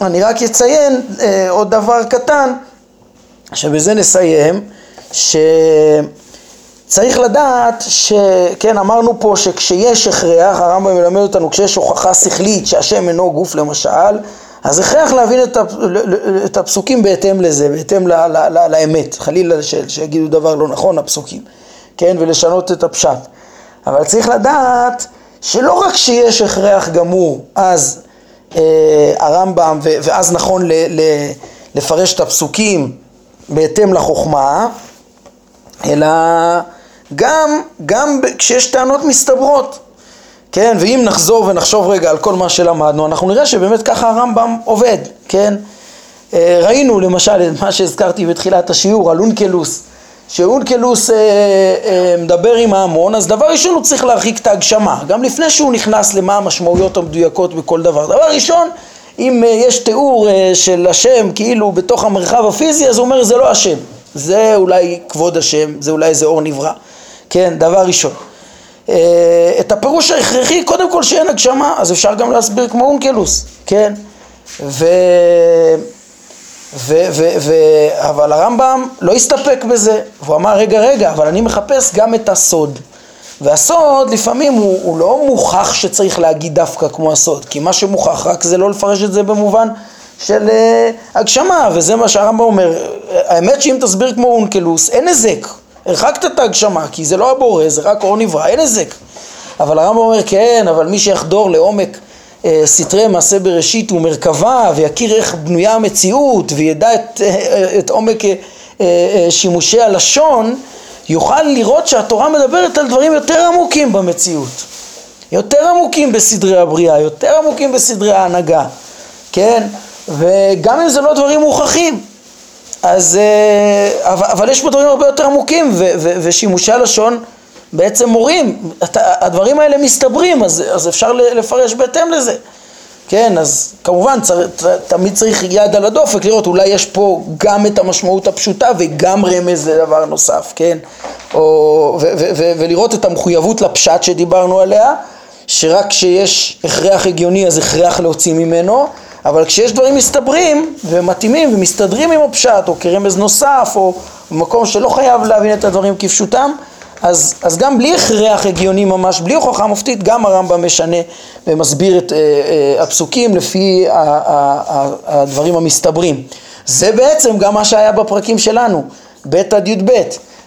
אני רק אציין אה, עוד דבר קטן, שבזה נסיים, שצריך לדעת שכן אמרנו פה שכשיש הכרח, הרמב"ם מלמד אותנו כשיש הוכחה שכלית שהשם אינו גוף למשל, אז הכרח להבין את הפסוקים בהתאם לזה, בהתאם לאמת, חלילה שיגידו דבר לא נכון הפסוקים, כן, ולשנות את הפשט. אבל צריך לדעת שלא רק שיש הכרח גמור, אז אה, הרמב"ם, ואז נכון ל, ל, לפרש את הפסוקים בהתאם לחוכמה, אלא גם, גם כשיש טענות מסתברות, כן, ואם נחזור ונחשוב רגע על כל מה שלמדנו, אנחנו נראה שבאמת ככה הרמב"ם עובד, כן, אה, ראינו למשל את מה שהזכרתי בתחילת השיעור על אונקלוס, שאונקלוס אה, אה, מדבר עם ההמון, אז דבר ראשון הוא צריך להרחיק את ההגשמה, גם לפני שהוא נכנס למה המשמעויות המדויקות בכל דבר. דבר ראשון, אם אה, יש תיאור אה, של השם כאילו בתוך המרחב הפיזי, אז הוא אומר זה לא השם, זה אולי כבוד השם, זה אולי איזה אור נברא, כן, דבר ראשון. אה, את הפירוש ההכרחי, קודם כל שאין הגשמה, אז אפשר גם להסביר כמו אונקלוס, כן? ו... ו- ו- ו- אבל הרמב"ם לא הסתפק בזה, והוא אמר רגע רגע, אבל אני מחפש גם את הסוד. והסוד לפעמים הוא, הוא לא מוכח שצריך להגיד דווקא כמו הסוד, כי מה שמוכח רק זה לא לפרש את זה במובן של אה, הגשמה, וזה מה שהרמב"ם אומר. האמת שאם תסביר כמו אונקלוס, אין נזק. הרחקת את ההגשמה, כי זה לא הבורא, זה רק אור נברא, אין נזק. אבל הרמב"ם אומר, כן, אבל מי שיחדור לעומק סתרי מעשה בראשית ומרכבה, ויכיר איך בנויה המציאות, וידע את, אה, את עומק שימושי הלשון, יוכל לראות שהתורה מדברת על דברים יותר עמוקים במציאות. יותר עמוקים בסדרי הבריאה, יותר עמוקים בסדרי ההנהגה, כן? וגם אם זה לא דברים מוכחים, אז, אה, אבל, יש פה דברים הרבה יותר עמוקים, ושימושי הלשון בעצם מורים, הדברים האלה מסתברים, אז, אז אפשר לפרש בהתאם לזה. כן, אז כמובן צר, ת, תמיד צריך יד על הדופק לראות אולי יש פה גם את המשמעות הפשוטה וגם רמז לדבר נוסף, כן? או, ו, ו, ו, ולראות את המחויבות לפשט שדיברנו עליה, שרק כשיש הכרח הגיוני אז הכרח להוציא ממנו, אבל כשיש דברים מסתברים ומתאימים ומסתדרים עם הפשט או כרמז נוסף או במקום שלא חייב להבין את הדברים כפשוטם, אז, אז גם בלי הכרח הגיוני ממש, בלי הוכחה מופתית, גם הרמב"ם משנה ומסביר את אה, אה, הפסוקים לפי ה, ה, ה, הדברים המסתברים. זה בעצם גם מה שהיה בפרקים שלנו, ב' עד י"ב.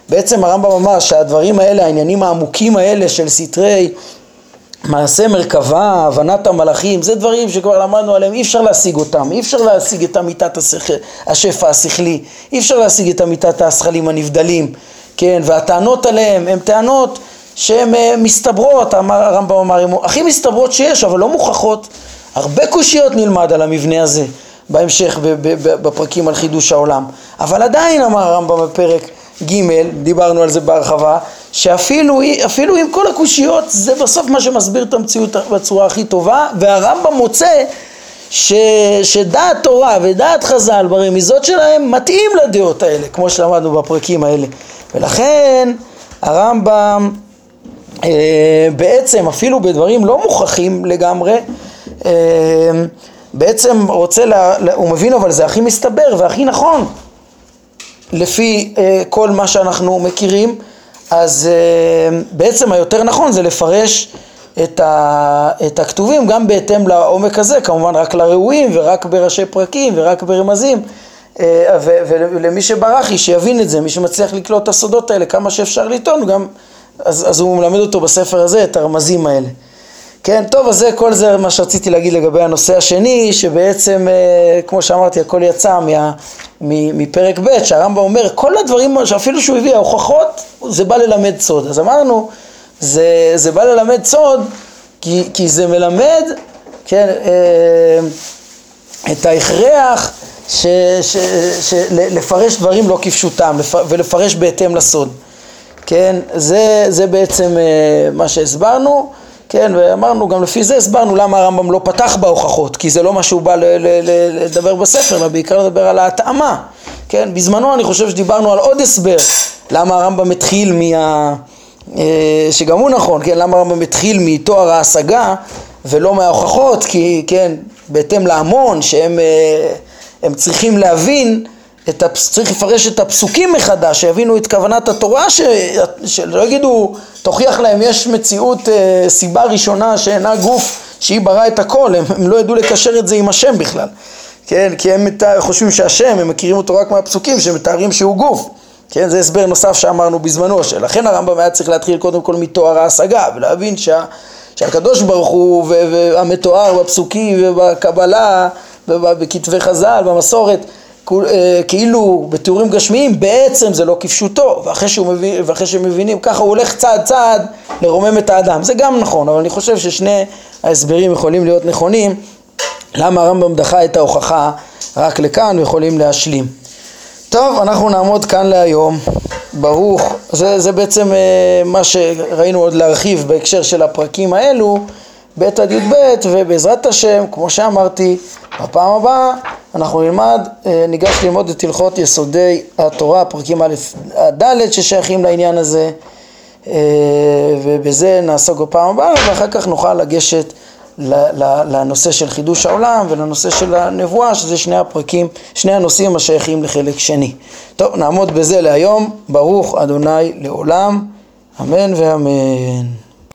בעצם הרמב"ם אמר שהדברים האלה, העניינים העמוקים האלה של סתרי מעשה מרכבה, הבנת המלאכים, זה דברים שכבר למדנו עליהם, אי אפשר להשיג אותם, אי אפשר להשיג את אמיתת השפע השכלי, אי אפשר להשיג את אמיתת השכלים הנבדלים, כן, והטענות עליהם הן טענות שהן אה, מסתברות, אמר, הרמב"ם אמר, הן הכי מסתברות שיש, אבל לא מוכחות. הרבה קושיות נלמד על המבנה הזה בהמשך בפרקים על חידוש העולם, אבל עדיין אמר הרמב"ם בפרק ג', דיברנו על זה בהרחבה, שאפילו עם כל הקושיות זה בסוף מה שמסביר את המציאות בצורה הכי טובה, והרמב"ם מוצא ש, שדעת תורה ודעת חז"ל ברמיזות שלהם מתאים לדעות האלה, כמו שלמדנו בפרקים האלה. ולכן הרמב"ם אה, בעצם אפילו בדברים לא מוכחים לגמרי, אה, בעצם רוצה, לה, הוא מבין אבל זה הכי מסתבר והכי נכון לפי אה, כל מה שאנחנו מכירים, אז אה, בעצם היותר נכון זה לפרש את, ה, את הכתובים גם בהתאם לעומק הזה, כמובן רק לראויים ורק בראשי פרקים ורק ברמזים. אה, ולמי שברח היא שיבין את זה, מי שמצליח לקלוט את הסודות האלה כמה שאפשר לטעון, גם, אז, אז הוא מלמד אותו בספר הזה את הרמזים האלה. כן, טוב, אז זה, כל זה מה שרציתי להגיד לגבי הנושא השני, שבעצם, אה, כמו שאמרתי, הכל יצא מה, מפרק ב', שהרמב"ם אומר, כל הדברים, שאפילו שהוא הביא, ההוכחות, זה בא ללמד סוד. אז אמרנו, זה, זה בא ללמד סוד, כי, כי זה מלמד, כן, אה, את ההכרח ש, ש, ש, לפרש דברים לא כפשוטם, ולפרש בהתאם לסוד. כן, זה, זה בעצם אה, מה שהסברנו. כן, ואמרנו, גם לפי זה הסברנו למה הרמב"ם לא פתח בהוכחות, כי זה לא מה שהוא בא ל- ל- ל- לדבר בספר, אלא בעיקר לדבר על ההתאמה, כן, בזמנו אני חושב שדיברנו על עוד הסבר, למה הרמב"ם התחיל מה... אה, שגם הוא נכון, כן, למה הרמב"ם התחיל מתואר ההשגה ולא מההוכחות, כי, כן, בהתאם להמון שהם אה, צריכים להבין את הפס... צריך לפרש את הפסוקים מחדש, שיבינו את כוונת התורה, ש... שלא יגידו, תוכיח להם, יש מציאות, אה, סיבה ראשונה שאינה גוף, שהיא בראה את הכל, הם, הם לא ידעו לקשר את זה עם השם בכלל, כן, כי הם מת... חושבים שהשם, הם מכירים אותו רק מהפסוקים שמתארים שהוא גוף, כן, זה הסבר נוסף שאמרנו בזמנו, שלכן הרמב"ם היה צריך להתחיל קודם כל מתואר ההשגה, ולהבין שה... שהקדוש ברוך הוא והמתואר בפסוקים ובקבלה ובכתבי חז"ל, במסורת, אה, כאילו בתיאורים גשמיים, בעצם זה לא כפשוטו, ואחרי, מבין, ואחרי שמבינים, ככה הוא הולך צעד צעד לרומם את האדם. זה גם נכון, אבל אני חושב ששני ההסברים יכולים להיות נכונים, למה הרמב"ם דחה את ההוכחה רק לכאן ויכולים להשלים. טוב, אנחנו נעמוד כאן להיום. ברוך, זה, זה בעצם אה, מה שראינו עוד להרחיב בהקשר של הפרקים האלו. ב' עד י"ב, ובעזרת השם, כמו שאמרתי, בפעם הבאה אנחנו נלמד, אה, ניגש ללמוד את הלכות יסודי התורה, פרקים א' עד ד' ששייכים לעניין הזה, אה, ובזה נעסוק בפעם הבאה, ואחר כך נוכל לגשת לנושא של חידוש העולם ולנושא של הנבואה, שזה שני הפרקים, שני הנושאים השייכים לחלק שני. טוב, נעמוד בזה להיום, ברוך אדוני לעולם, אמן ואמן.